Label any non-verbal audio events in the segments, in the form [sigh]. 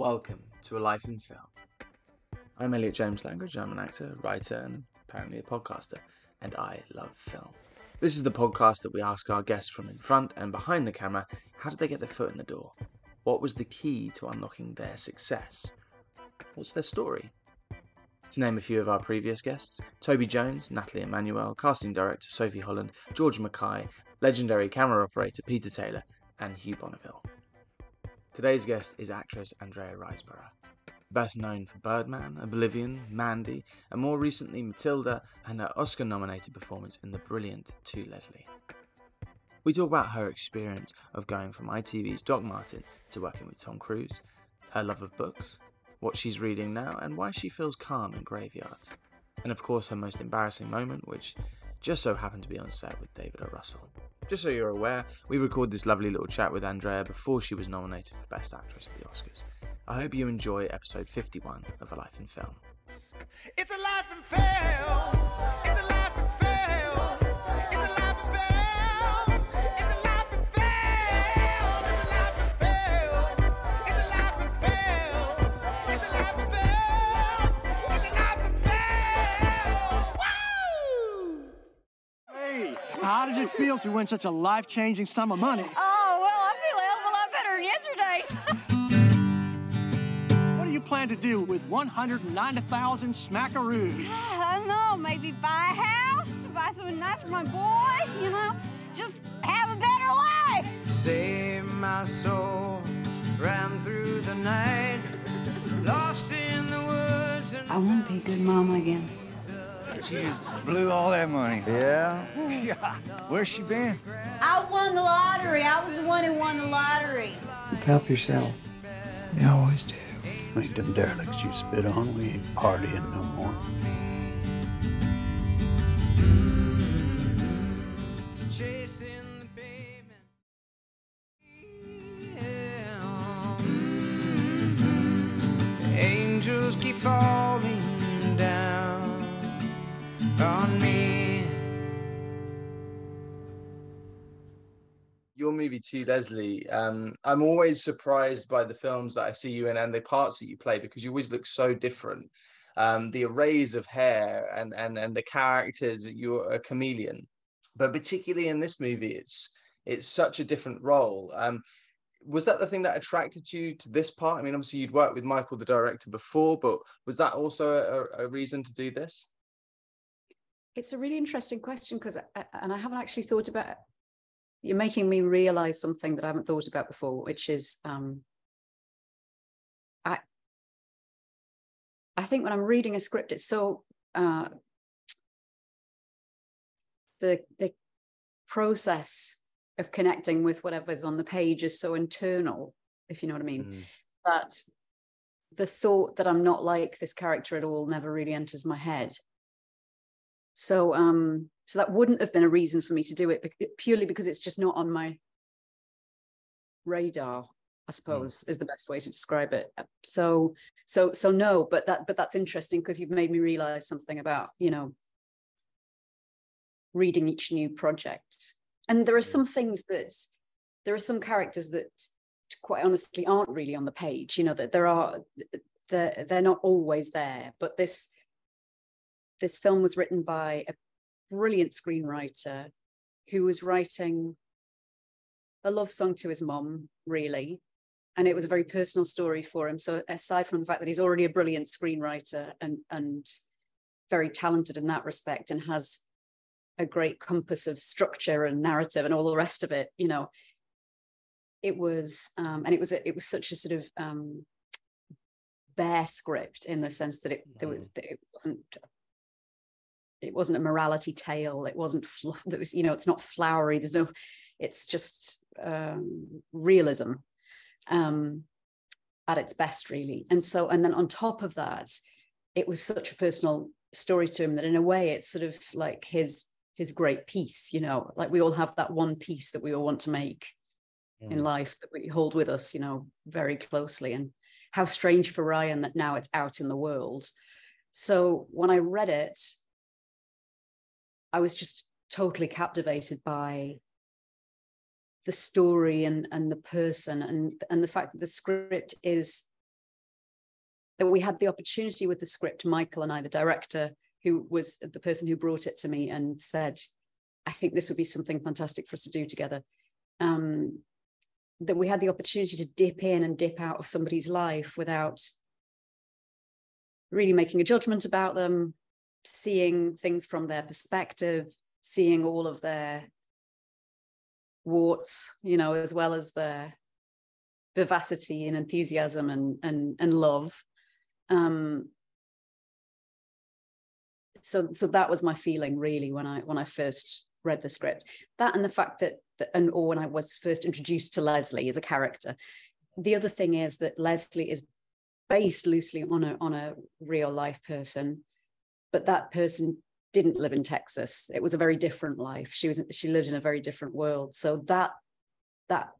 Welcome to A Life in Film. I'm Elliot James Langridge. I'm an actor, writer, and apparently a podcaster, and I love film. This is the podcast that we ask our guests from in front and behind the camera how did they get their foot in the door? What was the key to unlocking their success? What's their story? To name a few of our previous guests Toby Jones, Nathalie Emmanuel, casting director Sophie Holland, George Mackay, legendary camera operator Peter Taylor, and Hugh Bonneville. Today's guest is actress Andrea Riseborough. Best known for Birdman, Oblivion, Mandy, and more recently Matilda and her Oscar nominated performance in the brilliant To Leslie. We talk about her experience of going from ITV's Doc Martin to working with Tom Cruise, her love of books, what she's reading now, and why she feels calm in graveyards. And of course, her most embarrassing moment, which just so happened to be on set with David O. Russell. Just so you're aware, we recorded this lovely little chat with Andrea before she was nominated for Best Actress at the Oscars. I hope you enjoy episode 51 of A Life in Film. It's a life in film. Does to win such a life-changing sum of money? Oh, well, I feel a hell of a lot better than yesterday. [laughs] What do you plan to do with 190,000 smackaroos? I don't know, maybe buy a house, buy something nice for my boy, you know, just have a better life. Save my soul, ran through the night, lost in the woods and I want to be a good mama again. She just blew all that money. Yeah? [laughs] Yeah. Where's she been? I won the lottery. I was the one who won the lottery. Help yourself. You always do. Ain't them derelicts you spit on. We ain't partying no more. chasing the pavement. Angels keep falling movie To Leslie, um, I'm always surprised by the films that I see you in and the parts that you play because you always look so different. Um, the arrays of hair and, and, and the characters, you're a chameleon. But particularly in this movie, it's it's such a different role. Um, was that the thing that attracted you to this part? I mean, obviously you'd worked with Michael, the director, before, but was that also a, a reason to do this? It's a really interesting question because, and I haven't actually thought about. You're making me realize something that I haven't thought about before, which is, um, I, I think when I'm reading a script, it's so uh, the the process of connecting with whatever's on the page is so internal, if you know what I mean. Mm. That the thought that I'm not like this character at all never really enters my head. So um so that wouldn't have been a reason for me to do it purely because it's just not on my radar i suppose is the best way to describe it. Uh, so so so no but that but that's interesting because you've made me realize something about you know reading each new project. And there are some things that there are some characters that quite honestly aren't really on the page you know that there are they're, they're not always there but this this film was written by a brilliant screenwriter who was writing a love song to his mom, really. And it was a very personal story for him. So aside from the fact that he's already a brilliant screenwriter and and very talented in that respect and has a great compass of structure and narrative and all the rest of it, you know, it was um, and it was a, it was such a sort of um, bare script in the sense that it there was that it wasn't it wasn't a morality tale. It wasn't fluff that was you know it's not flowery. There's no it's just um, realism um, at its best really. And so and then on top of that it was such a personal story to him that in a way it's sort of like his his great piece you know? Like we all have that one piece that we all want to make in Mm. life that we hold with us you know very closely. And how strange for ryan that now it's out in the world. So when i read it I was just totally captivated by the story and and the person and and the fact that the script is that we had the opportunity with the script, Michael and I, the director, who was the person who brought it to me and said, I think this would be something fantastic for us to do together. Um, that we had the opportunity to dip in and dip out of somebody's life without really making a judgment about them, seeing things from their perspective, seeing all of their warts, you know, as well as their vivacity and enthusiasm and and and love. Um, so so that was my feeling really when I when I first read the script. That and the fact that, that and or when I was first introduced to Leslie as a character. The other thing is that Leslie is based loosely on a on a real life person, but that person didn't live in Texas. It was a very different life. She was she lived in a very different world. So that that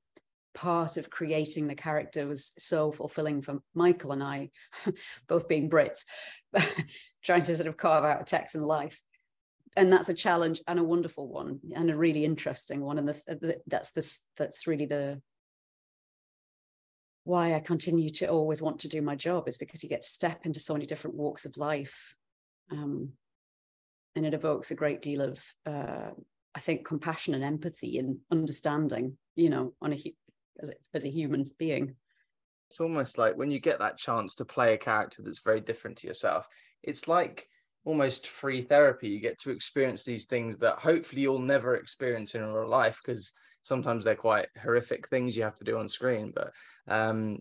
part of creating the character was so fulfilling for Michael and I, [laughs] both being Brits, [laughs] trying to sort of carve out a Texan life. And that's a challenge and a wonderful one and a really interesting one. And the, the, that's this that's really the why I continue to always want to do my job is because you get to step into so many different walks of life. Um, and it evokes a great deal of, uh, I think, compassion and empathy and understanding, you know, on a as a, as a human being. It's almost like when you get that chance to play a character that's very different to yourself, it's like almost free therapy. You get to experience these things that hopefully you'll never experience in real life because sometimes they're quite horrific things you have to do on screen. But um,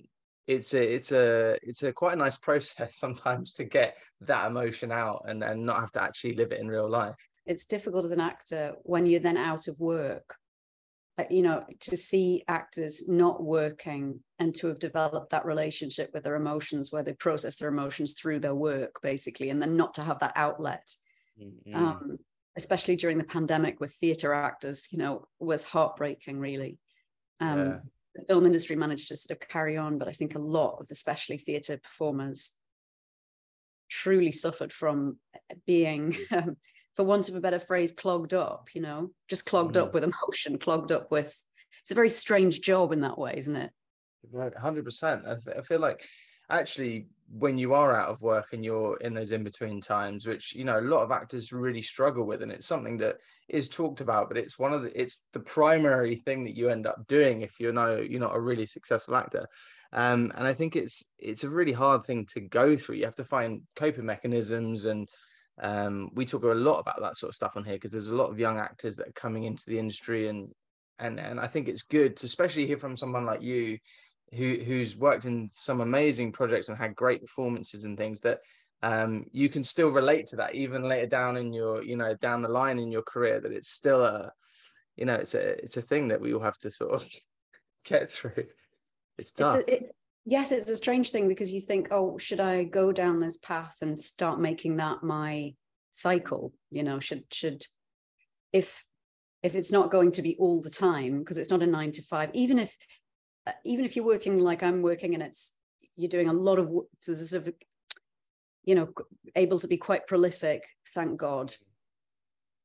it's a it's a it's a quite a nice [laughs] process sometimes to get that emotion out and and not have to actually live it in real life. It's difficult as an actor when you're then out of work uh, you know to see actors not working and to have developed that relationship with their emotions where they process their emotions through their work basically and then not to have that outlet mm-hmm. um, especially during the pandemic with theater actors you know was heartbreaking really um, yeah. The film industry managed to sort of carry on but i think a lot of especially theater performers truly suffered from being [laughs] um, for want of a better phrase, clogged up, you know, just clogged mm. up with emotion, clogged up with. It's a very strange job in that way, isn't it? Right, 100%. I, feel like actually when you are out of work and you're in those in between times which you know a lot of actors really struggle with and it's something that is talked about but it's one of the it's the primary thing that you end up doing if you're no you're not a really successful actor. Um, and i think it's it's a really hard thing to go through. You have to find coping mechanisms and um, we talk a lot about that sort of stuff on here because there's a lot of young actors that are coming into the industry and and and I think it's good to especially hear from someone like you who who's worked in some amazing projects and had great performances and things that um, you can still relate to that even later down in your you know down the line in your career that it's still a you know it's a it's a thing that we all have to sort of [laughs] get through. It's tough it's a, it, yes it's a strange thing because you think oh should i go down this path and start making that my cycle? You know should should if if it's not going to be all the time because it's not a 9 to 5 even if even if you're working like i'm working and it's you're doing a lot of of you know able to be quite prolific thank god.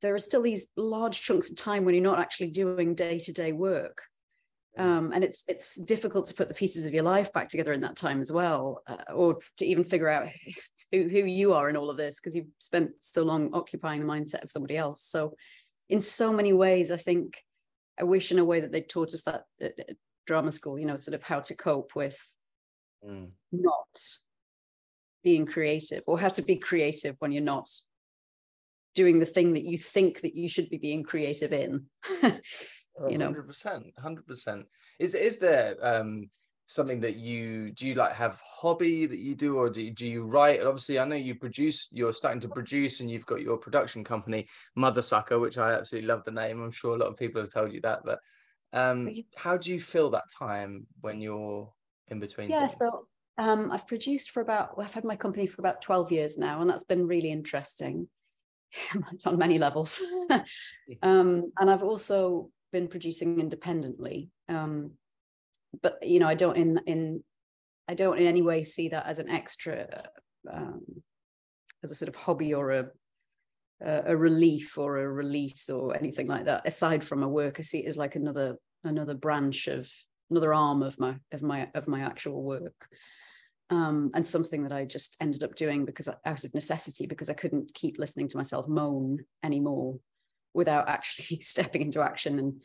There are still these large chunks of time when you're not actually doing day-to-day work. Um, and it's it's difficult to put the pieces of your life back together in that time as well uh, or to even figure out [laughs] who, who you are in all of this because you've spent so long occupying the mindset of somebody else. So in so many ways i think i wish in a way that they taught us that at, at drama school you know sort of how to cope with mm. not being creative or how to be creative when you're not doing the thing that you think that you should be being creative in [laughs] you know? 100% 100% is is there um something that you do you like have hobby that you do or do you, do you write? And obviously i know you produce you're starting to produce and you've got your production company mother sucker which i absolutely love the name. I'm sure a lot of people have told you that but um how do you feel that time when you're in between yeah things? so um i've produced for about well, i've had my company for about 12 years now and that's been really interesting [laughs] on many levels [laughs] um and i've also been producing independently. Um, but you know, I don't in in I don't in any way see that as an extra, um, as a sort of hobby or a a relief or a release or anything like that. Aside from a work, I see it as like another another branch of another arm of my of my of my actual work. um, and something that I just ended up doing because out of necessity because I couldn't keep listening to myself moan anymore without actually [laughs] stepping into action and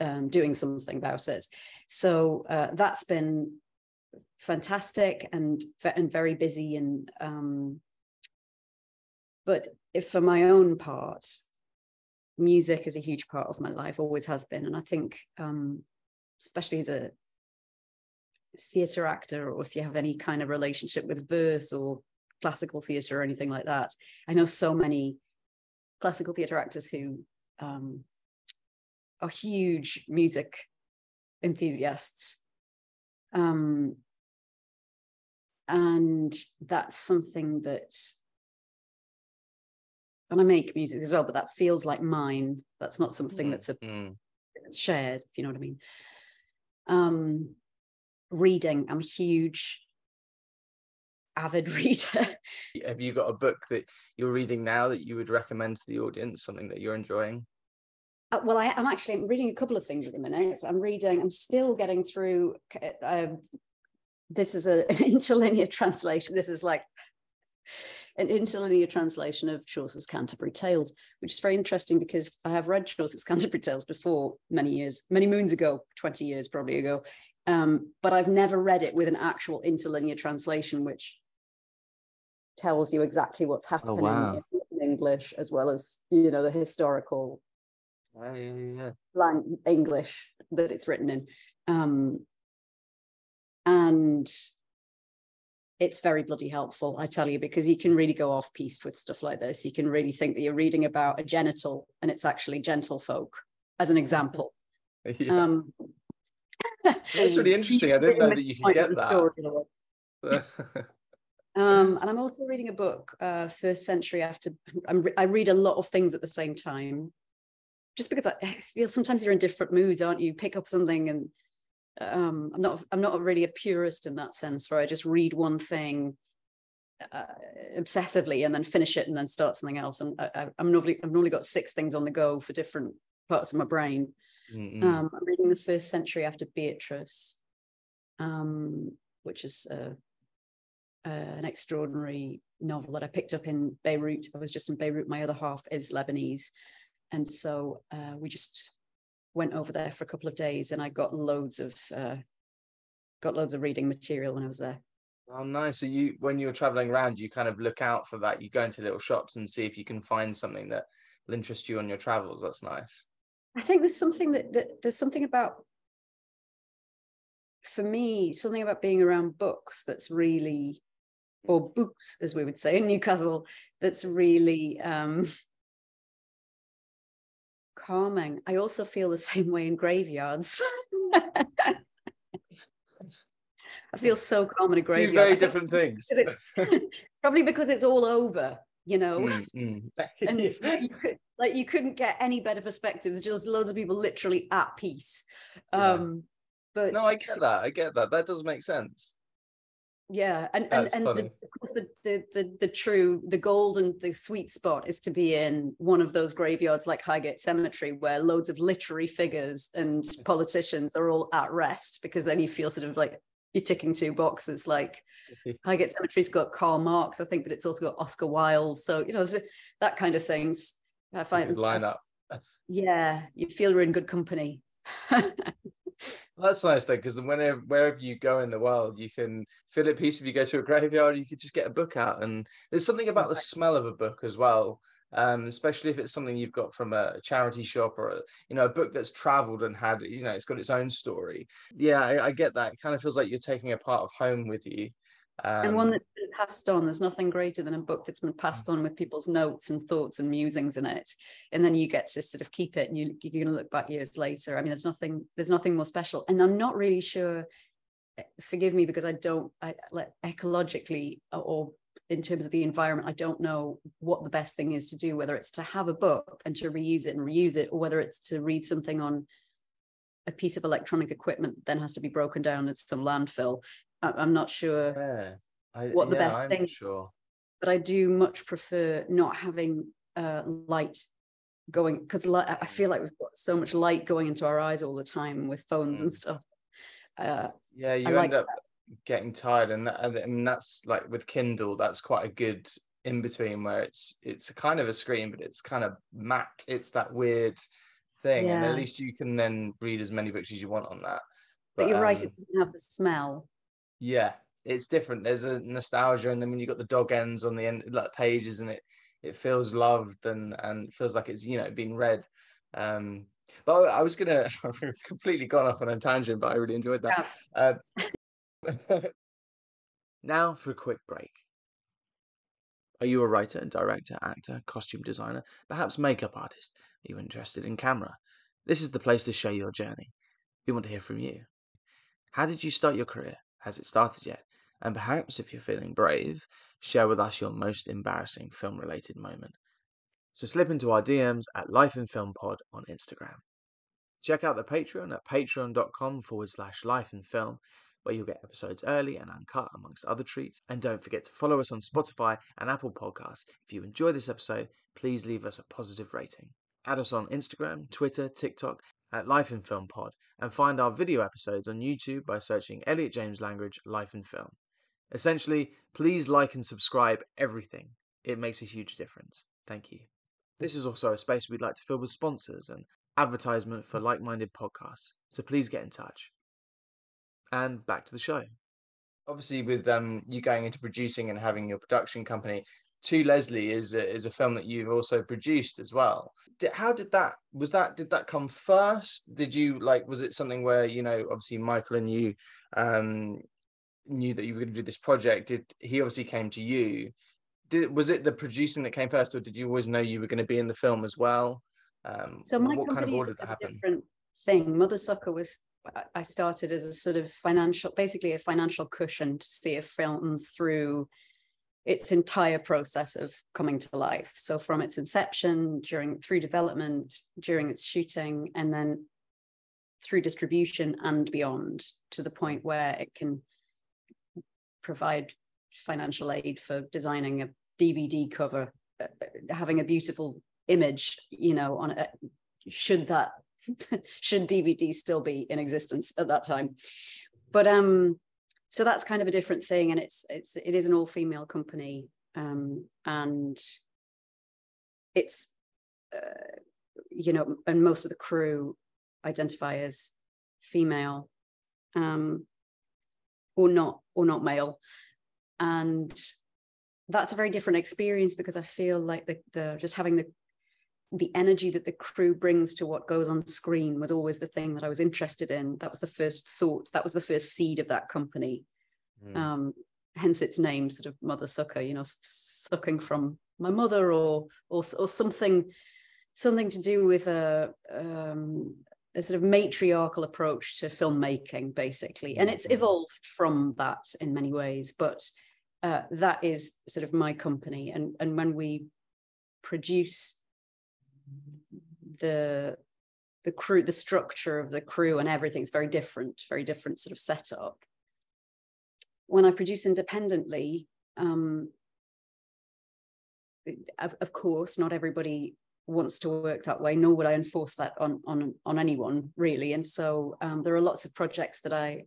um, doing something about it. So uh, that's been fantastic and and very busy and um, but if for my own part music is a huge part of my life always has been. And i think um, especially as a theatre actor or if you have any kind of relationship with verse or classical theatre or anything like that i know so many classical theatre actors who um, are huge music enthusiasts. Um, and that's something that and I make music as well, but that feels like mine. That's not something Mm, that's a mm. that's shared, if you know what I mean. Um, reading, I'm a huge avid [laughs] reader. Have you got a book that you're reading now that you would recommend to the audience? Something that you're enjoying? Uh, well, I, I'm actually I'm reading a couple of things at the minute. So I'm reading. I'm still getting through. Uh, this is a, [laughs] an interlinear translation. This is like an interlinear translation of Chaucer's Canterbury Tales, which is very interesting because I have read Chaucer's [laughs] Canterbury Tales before many years, many moons ago, 20 years probably ago. Um, but I've never read it with an actual interlinear translation, which tells you exactly what's happening wow. in English as well as you know the historical Yeah, yeah, yeah. English that it's written in. Um, and it's very bloody helpful, I tell you, because you can really go off piste with stuff like this. You can really think that you're reading about a genital and it's actually gentlefolk, as an example. [laughs] Yeah. Um, That's really [laughs] interesting. I didn't know that you could get that. story in a way. Um, and I'm also reading a book, uh, First Century After. I'm re- I read a lot of things at the same time, just because I feel sometimes you're in different moods, aren't you? Pick up something, and um, I'm not. I'm not really a purist in that sense, where I just read one thing uh, obsessively and then finish it and then start something else. And I, I'm normally I've normally got six things on the go for different parts of my brain. Mm, mm. Um, I'm reading the first century after Beatrice, um, which is uh, uh, an extraordinary novel that I picked up in Beirut. I was just in Beirut. My other half is Lebanese. And so uh, we just went over there for a couple of days and I got loads of uh, got loads of reading material when I was there. Oh, nice. So you, when you're traveling around, you kind of look out for that. You go into little shops and see if you can find something that will interest you on your travels. That's nice. I think there's something that, that there's something about for me, something about being around books that's really or books, as we would say in Newcastle, that's really um, calming. I also feel the [laughs] same way in graveyards. I feel so calm in a graveyard. Two very different things. because [laughs] probably because it's all over, you know. Mm, [laughs] mm. and you could, like you couldn't get any better perspectives just loads of people literally at peace Yeah. um but no, I get that. I get that. That does make sense. Yeah and and, That's and the, of course the, the the the true the golden the sweet spot is to be in one of those graveyards like highgate cemetery where loads of literary figures and mm-hmm. politicians are all at rest because then you feel sort of like you're ticking two boxes like [laughs] highgate cemetery's got karl marx i think but it's also got oscar wilde. So you know that kind of things i find Good lineup. yeah you feel you're in good company [laughs] That's nice though, because whenever wherever you go in the world, you can feel at peace. If you go to a graveyard, you could just get a book out, and there's something about the smell of a book as well. Um, especially if it's something you've got from a charity shop or a, you know a book that's traveled and had you know it's got its own story. Yeah, I, I get that. It kind of feels like you're taking a part of home with you. Um, and one that's been passed on there's nothing greater than a book that's been passed on with people's notes and thoughts and musings in it. And then you get to sort of keep it and you, you're going to look back years later. I mean there's nothing there's nothing more special. And i'm not really sure eh, forgive me because i don't i like ecologically or in terms of the environment i don't know what the best thing is to do whether it's to have a book and to reuse it and reuse it or whether it's to read something on a piece of electronic equipment that then has to be broken down at some landfill i'm not sure yeah, I, what the yeah, best I'm thing- sure. but I do much prefer not having uh, light going because I feel like we've got so much light going into our eyes all the time with phones and Mm. stuff. Uh, Yeah, you like end up getting tired, and that, I mean that's like with Kindle, that's quite a good in between where it's it's kind of a screen, but it's kind of matte. It's that weird thing, and at least you can then read as many books as you want on that. But, you're right, um, it doesn't have the smell. Yeah, it's different. There's a nostalgia, and then when you've got the dog ends on the end, like pages, and it it feels loved and and feels like it's you know been read. Um, but I was gonna [laughs] I've completely gone off on a tangent, but I really enjoyed that. Uh, [laughs] now for a quick break. Are you a writer, and director, actor, costume designer, perhaps makeup artist? Are you interested in camera? This is the place to share your journey. We want to hear from you. How did you start your career? Has it started yet? And perhaps, if you're feeling brave, share with us your most embarrassing film related moment. So slip into our DMs at Life and Film Pod on Instagram. Check out the Patreon at patreon.com forward slash life and film, where you'll get episodes early and uncut, amongst other treats. And don't forget to follow us on Spotify and Apple Podcasts. If you enjoy this episode, please leave us a positive rating. Add us on Instagram, Twitter, TikTok at Life and Film Pod, and find our video episodes on YouTube by searching Elliot James Langridge Life and Film. Essentially, please like and subscribe everything. It makes a huge difference. Thank you. This is also a space we'd like to fill with sponsors and advertisement for like minded podcasts, so please get in touch. And back to the show. Obviously, with um, you going into producing and having your production company, To Leslie is a, is a film that you've also produced as well. Did, how did that was that did that come first? Did you like was it something where you know obviously Michael and you um, knew that you were going to do this project? Did he obviously came to you? Did was it the producing that came first, or did you always know you were going to be in the film as well? Um, So my what kind of order did that bit happen? different thing. Mother Sucker was I started as a sort of financial, basically a financial cushion to see a film through its entire process of coming to life. So from its inception, during through development, during its shooting, and then through distribution and beyond to the point where it can provide financial aid for designing a DVD cover, uh, having a beautiful image, you know, on it. Should that [laughs] should DVD still be in existence at that time? But um, so that's kind of a different thing, and it's it's it is an all female company, um, and it's uh, you know, and most of the crew identify as female, um, or not or not male, and that's a very different experience because I feel like the the just having the the energy that the crew brings to what goes on screen was always the thing that I was interested in. That was the first thought. That was the first seed of that company. Mm. Um, hence its name, sort of Mother Sucker. You know, sucking from my mother, or or or something, something to do with a um, a sort of matriarchal approach to filmmaking, basically. And it's Mhm. evolved from that in many ways, but uh, that is sort of my company. And and when we produce the the crew, the structure of the crew and everything's very different, very different sort of setup. When I produce independently, um, of, of course, not everybody wants to work that way, nor would I enforce that on on on anyone really. And so um, there are lots of projects that I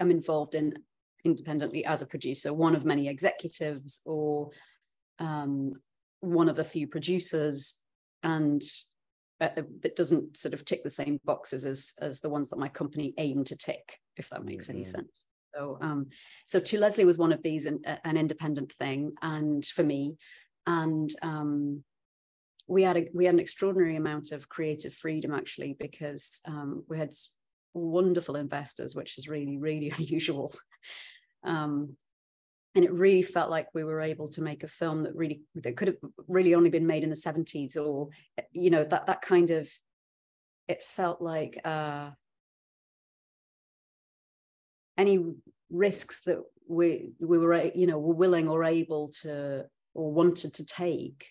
am involved in independently as a producer, one of many executives or um, one of a few producers, and uh, that doesn't sort of tick the same boxes as as the ones that my company aim to tick, if that makes any Mhm. sense. So, um, so to Leslie was one of these, an, an independent thing, and for me, and um, we had a we had an extraordinary amount of creative freedom actually because um, we had wonderful investors, which is really really [laughs] unusual. Um, and it really felt like we were able to make a film that really that could have really only been made in the 70s or you know that that kind of it felt like uh any risks that we we were you know were willing or able to or wanted to take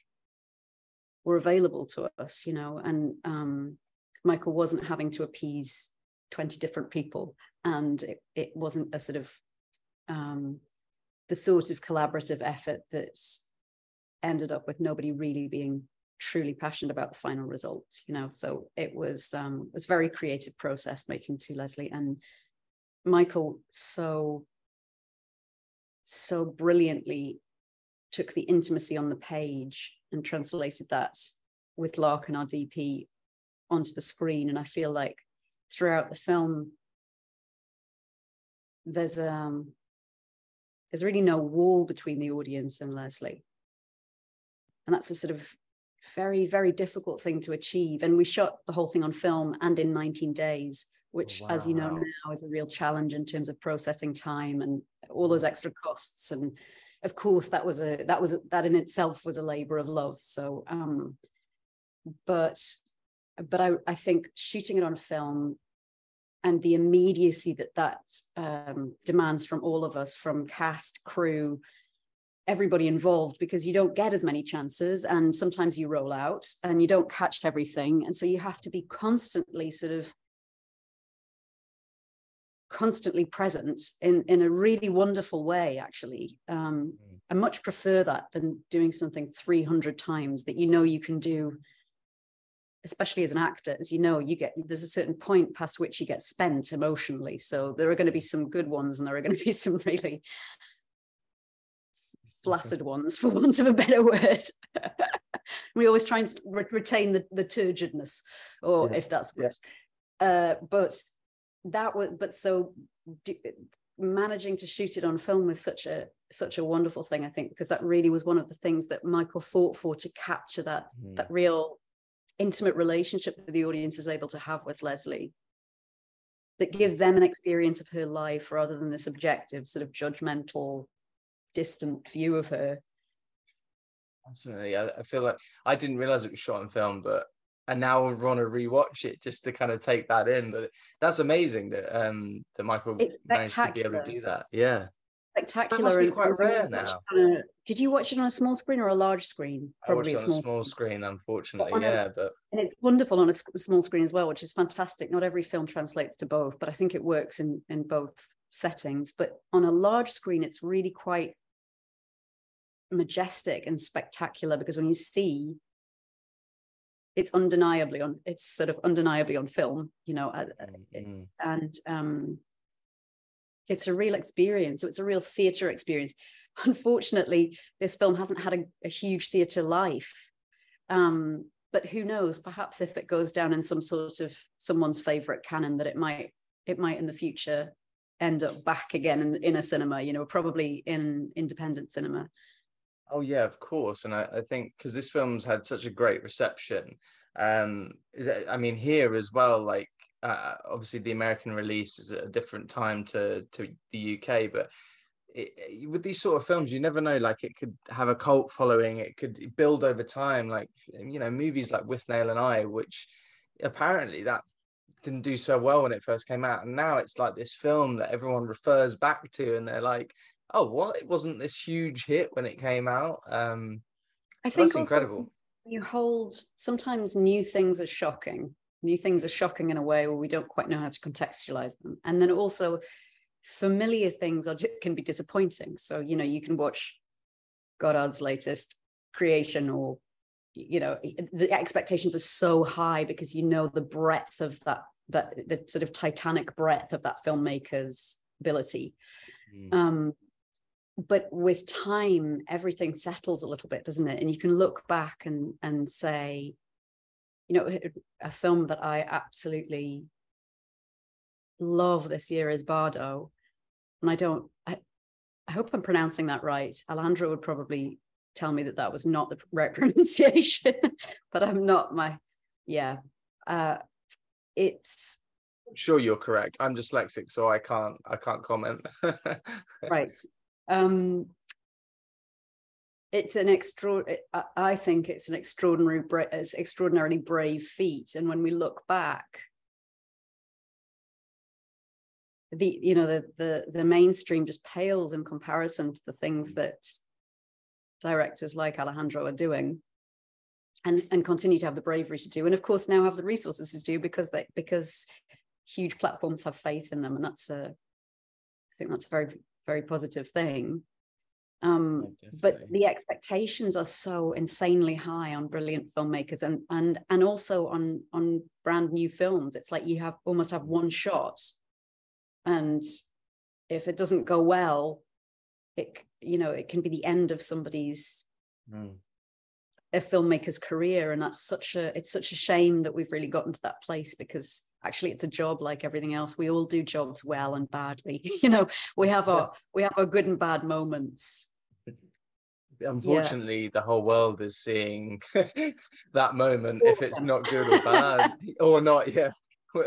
were available to us you know? And um michael wasn't having to appease 20 different people and it, it wasn't a sort of um the sort of collaborative effort that's ended up with nobody really being truly passionate about the final result you know so it was um it was very creative process making to leslie and Michael so so brilliantly took the intimacy on the page and translated that with Larkin, our DP, onto the screen. And I feel like throughout the film, there's um there's really no wall between the audience and Leslie. And that's a sort of very, very difficult thing to achieve. And we shot the whole thing on film and in 19 days, which, as you know now, is a real challenge in terms of processing time and all those extra costs. And of course, that was a that was a, that in itself was a labor of love. So, um, but but I I think shooting it on film and the immediacy that that um, demands from all of us, from cast, crew, everybody involved, because you don't get as many chances, and sometimes you roll out and you don't catch everything, and so you have to be constantly sort of constantly present in in a really wonderful way actually. Um i much prefer that than doing something 300 times that you know you can do especially as an actor as you know you get there's a certain point past which you get spent emotionally so there are going to be some good ones and there are going [laughs] to be some really flaccid ones for want of a better word [laughs] we always try and re- retain the, the turgidness or Yeah. if that's Yeah. good uh but that was but so do, managing to shoot it on film was such a such a wonderful thing i think because that really was one of the things that michael fought for to capture that Mm. that real intimate relationship that the audience is able to have with leslie that gives them an experience of her life rather than this objective sort of judgmental distant view of her Definitely. I, I feel like I didn't realize it was shot on film, but and now I want to rewatch it just to kind of take that in. But that's amazing that um that Michael It's managed to be able to do that. Yeah. Spectacular must be and quite rare now. a- did you watch it on a small screen or a large screen I watched it on a small small screen, unfortunately. a- Yeah, but and it's wonderful on a small screen as well, which is fantastic. Not every film translates to both, but I think it works in in both settings. But on a large screen, it's really quite majestic and spectacular because when you see it's undeniably on it's sort of undeniably on film you know uh, mm, mm. and um it's a real experience. So it's a real theatre experience. Unfortunately this film hasn't had a, a huge theatre life. Um but who knows? Perhaps if it goes down in some sort of someone's favorite canon that it might it might in the future end up back again in, in a cinema you know probably in independent cinema. Oh yeah, of course, and I, I think because this film's had such a great reception, um, I mean here as well, like uh, obviously the American release is at a different time to to the UK, but it, it- with these sort of films, you never know. Like it could have a cult following, it could build over time. Like you know, movies like Withnail and I, which apparently that didn't do so well when it first came out, and now it's like this film that everyone refers back to, and they're like, oh what it wasn't this huge hit when it came out um I think that's incredible you hold sometimes new things are shocking. New things are shocking in a way where we don't quite know how to contextualize them. And then also familiar things are can be disappointing. So, you know, you can watch Godard's latest creation or you know, the expectations are so high because you know the breadth of that that the sort of titanic breadth of that filmmaker's ability. Mm. Um, but with time, everything settles a little bit, doesn't it? And you can look back and and say, you know, a film that I absolutely love this year is Bardo, and I don't. I, I hope I'm pronouncing that right. Alejandro would probably tell me that that was not the [laughs] right pronunciation, but I'm not. My yeah, uh, it's I'm sure you're correct i'm dyslexic so i can't i can't comment [laughs] right um it's an extra I- think it's an extraordinary it's extraordinarily brave feat. And when we look back the you know the the the mainstream just pales in comparison to the things mm. that directors like alejandro are doing and and continue to have the bravery to do. And of course now have the resources to do because they because huge platforms have faith in them. And that's a i think that's a very very positive thing um Yeah, but the expectations are so insanely high on brilliant filmmakers and and and also on on brand new films it's like you have almost have one shot and if it doesn't go well it you know it can be the end of somebody's Mm. A filmmaker's career and that's such a it's such a shame that we've really gotten to that place because actually it's a job like everything else we all do jobs well and badly [laughs] you know we have our we have our good and bad moments Unfortunately, the whole world is seeing [laughs] that moment if it's not good or bad [laughs] or not. Yeah,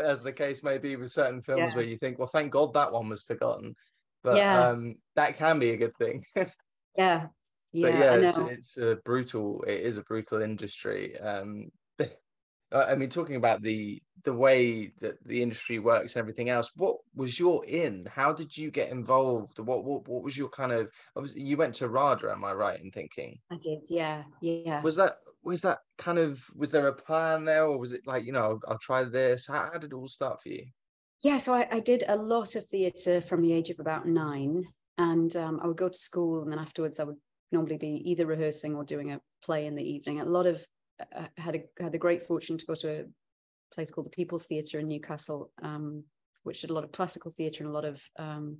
as the case may be with certain films Yeah. where you think, well, thank God that one was forgotten. But Yeah. um, that can be a good thing. but yeah yeah, yeah, it's, it's a brutal. It is a brutal industry. Um, [laughs] I mean, talking about the the way that the industry works and everything else. What was your in? How did you get involved? What what what was your kind of? Obviously, you went to RADA. Am I right in thinking? i did yeah yeah was that was that kind of was there a plan there or was it like you know I'll, I'll try this how, how did it all start for you yeah so I, I did a lot of theatre from the age of about nine and um, i would go to school and then afterwards i would normally be either rehearsing or doing a play in the evening. A lot of uh, had a had the great fortune to go to a place called the people's theatre in newcastle um, which did a lot of classical theatre and a lot of um,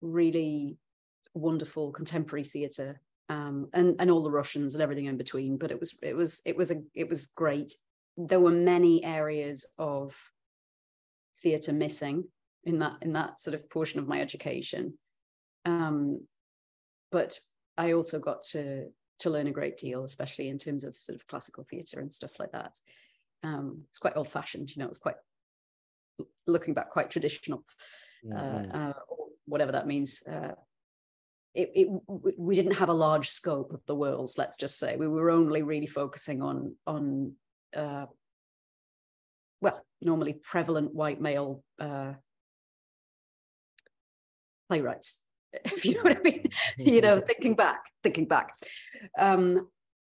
really wonderful contemporary theatre um, and and all the russians and everything in between. But it was it was it was a it was great. There were many areas of theatre missing in that in that sort of portion of my education. Um, but i also got to to learn a great deal especially in terms of sort of classical theatre and stuff like that. Um, it's quite old fashioned you know it's quite looking back quite traditional uh, uh, or whatever that means uh, it, it we didn't have a large scope of the world let's just say. We were only really focusing on on uh, well normally prevalent white male uh, playwrights [laughs] if you know what i mean you know thinking back thinking back. Um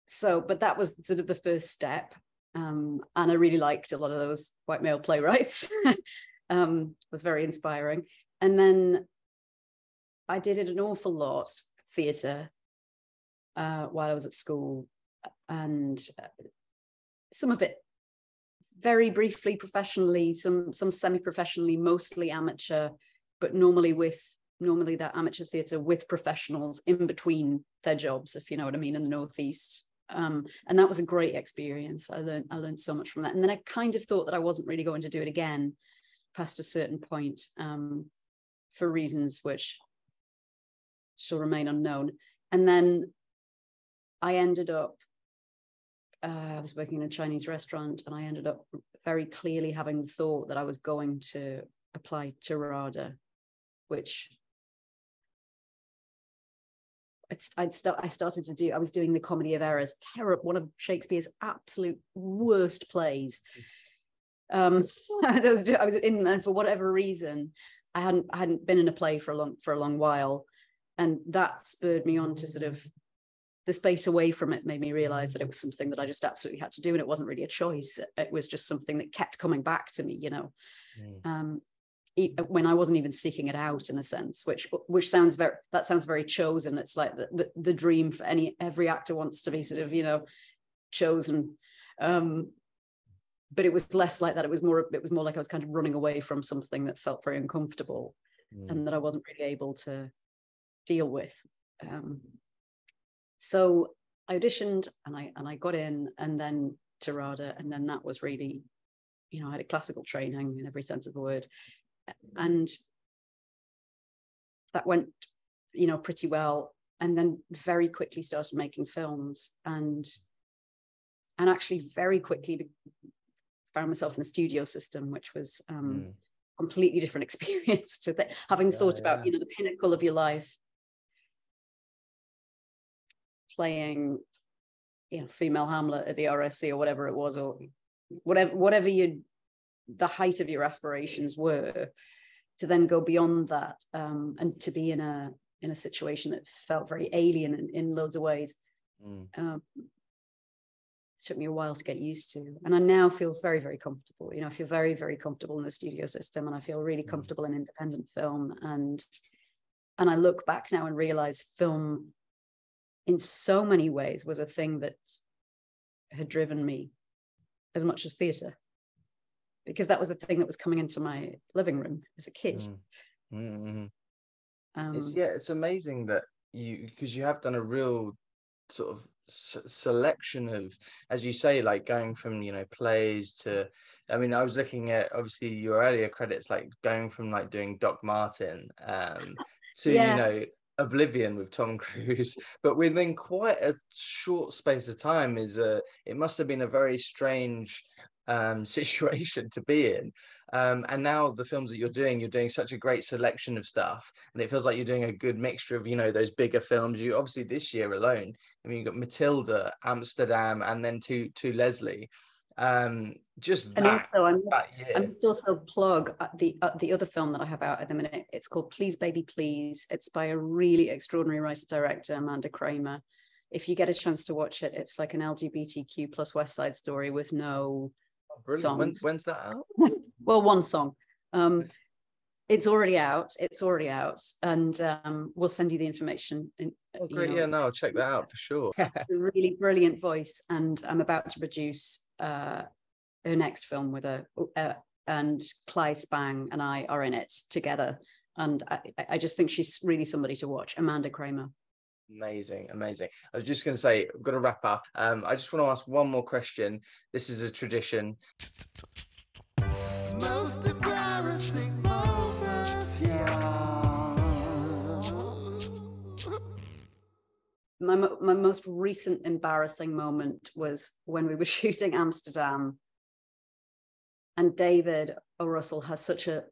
so but that was sort of the first step um and i really liked a lot of those white male playwrights. [laughs] Um was very inspiring. And then i did it an awful lot theatre uh while i was at school and uh, some of it very briefly professionally some some semi-professionally mostly amateur but normally with normally that amateur theatre with professionals in between their jobs if you know what i mean in the northeast. Um, and that was a great experience. I learned i learned so much from that. And then i kind of thought that i wasn't really going to do it again past a certain point um, for reasons which shall remain unknown. And then i ended up uh, I was working in a Chinese restaurant and I ended up very clearly having the thought that I was going to apply to RADA, which I'd, st- I started to do, I was doing the Comedy of Errors, terror, one of Shakespeare's absolute worst plays. Um, [laughs] I was, I was in, and for whatever reason, I hadn't, I hadn't been in a play for a long, for a long while. And that spurred me on to sort of the space away from it made me realize that it was something that I just absolutely had to do. And it wasn't really a choice. It was just something that kept coming back to me, you know, um, e- when I wasn't even seeking it out in a sense, which, which sounds very, that sounds very chosen. It's like the, the, the dream for any, every actor wants to be sort of, you know, chosen. Um, but it was less like that. It was more, it was more like I was kind of running away from something that felt very uncomfortable and that I wasn't really able to deal with. Um, so I auditioned and I and I got in and then to RADA and then that was really, you know, I had a classical training in every sense of the word, and that went, you know, pretty well. And then very quickly started making films and and actually very quickly found myself in a studio system, which was um, Mm. completely different [laughs] experience to th- having Yeah, thought about you know the pinnacle of your life playing you know female hamlet at the rsc or whatever it was or whatever whatever you the height of your aspirations were to then go beyond that um, and to be in a in a situation that felt very alien in, in loads of ways Mm. um, took me a while to get used to and i now feel very very comfortable you know i feel very very comfortable in the studio system and i feel really Mm. comfortable in independent film and and i look back now and realize film in so many ways was a thing that had driven me as much as theatre because that was the thing that was coming into my living room as a kid Mm. Mm-hmm. Um, It's yeah, it's amazing that you because you have done a real sort of s- selection of, as you say, like going from you know plays to. I mean, I was looking at obviously your earlier credits, like going from like doing Doc Martin, um, [laughs] to Yeah. you know Oblivion with Tom Cruise, [laughs] but within quite a short space of time is a. It must have been a very strange um [laughs] situation to be in um and now the films that you're doing you're doing such a great selection of stuff and it feels like you're doing a good mixture of you know those bigger films you obviously this year alone i mean you've got matilda amsterdam and then to to leslie um just and that, also, I must, I must also plug uh, the uh, the other film that I have out at the minute. It's called Please Baby Please. It's by a really extraordinary writer director Amanda Kramer. If you get a chance to watch it, it's like an LGBTQ plus West Side Story with no Brilliant. When, when's that out [laughs] well one song. Um, it's already out. It's already out, and um, we'll send you the information. In, oh you know, yeah no i'll check that out for sure [laughs] a really brilliant voice and i'm about to produce uh her next film with her uh, and Cly Spang and I are in it together and I, I just think she's really somebody to watch Amanda Kramer Amazing, amazing. I was just going to say, I'm going to wrap up. Um, I just want to ask one more question. This is a tradition. Most embarrassing moments, yeah. my, my most recent embarrassing moment was when we were [laughs] shooting Amsterdam and David O. Russell has such a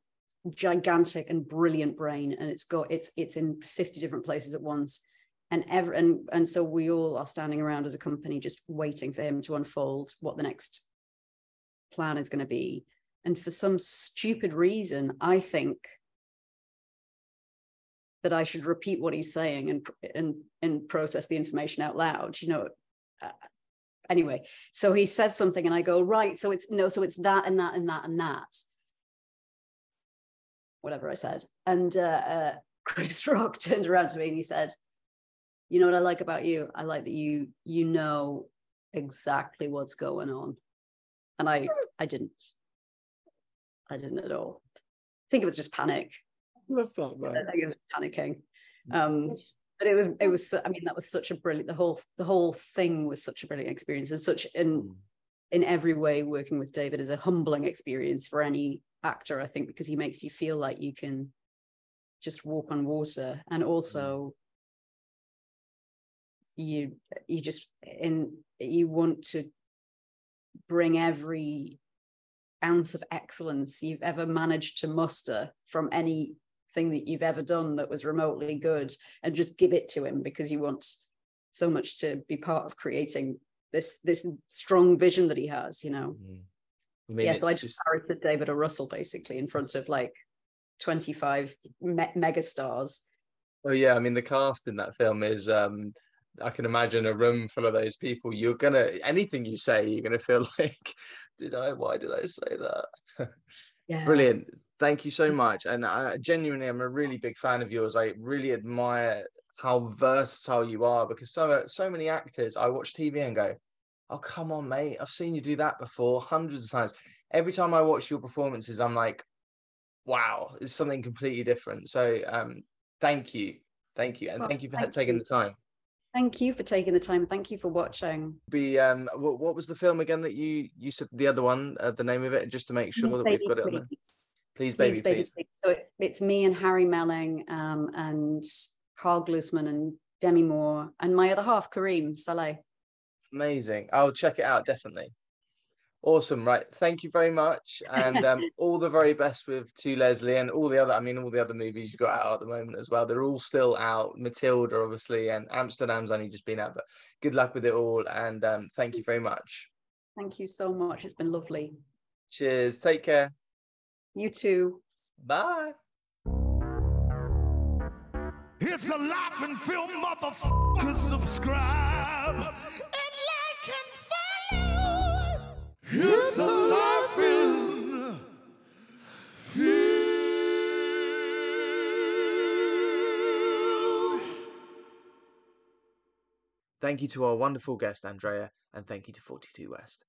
gigantic and brilliant brain and it's got it's it's in 50 different places at once and ever and and so we all are standing around as a company just waiting for him to unfold what the next plan is going to be. And for some stupid reason i think that i should repeat what he's saying and and and process the information out loud you know uh, anyway. So he says something and i go right so it's no so it's that and that and that and that. Whatever i said. And uh, uh [laughs] chris rock turned around to me and he said you know what i like about you? I like that you you know exactly what's going on. And i i didn't i didn't at all. I think it was just panic. Love that, I think it was panicking. Um, but it was it was I mean that was such a brilliant the whole the whole thing was such a brilliant experience and such in in every way working with David is a humbling experience for any actor I think because he makes you feel like you can just walk on water. And also you you just in you want to bring every ounce of excellence you've ever managed to muster from anything that you've ever done that was remotely good and just give it to him because you want so much to be part of creating this this strong vision that he has you know? Mm. I mean, yeah so i it's just parroted david o. Russell basically in front of like 25 me- megastars. Oh yeah, I mean the cast in that film is um I can imagine a room full of those people. You're gonna anything you say, you're gonna feel [laughs] like, did I why did I say that? [laughs] yeah Brilliant. Thank you so much. And I genuinely I'm a really big fan of yours. I really admire how versatile you are because so so many actors I watch TV and go, Oh come on, mate, I've seen you do that before hundreds of times. Every time I watch your performances, I'm like, wow, it's something completely different. So um thank you. Thank you. And Well, thank you for thank taking you. the time. Thank you for taking the time thank you for watching Be um what, what was the film again that you you said the other one, uh, the name of it, just to make sure Please, that baby, we've got it on there. please. Please, Please, baby, please. So it's it's me and Harry Melling um, and Karl Glusman and Demi Moore and my other half, Karim Saleh. Amazing. I'll check it out definitely. Awesome. Right. Thank you very much. And um, [laughs] all the very best with To Leslie and all the other, I mean, all the other movies you've got out at the moment as well. They're all still out. Matilda, obviously, and Amsterdam's only just been out, but good luck with it all. And um, thank you very much. Thank you so much. It's been lovely. Cheers. Take care. You too. Bye. It's a laughing film, motherfucker. Subscribe It's a laughing film. Thank you to our wonderful guest, Andrea, and thank you to 42 West.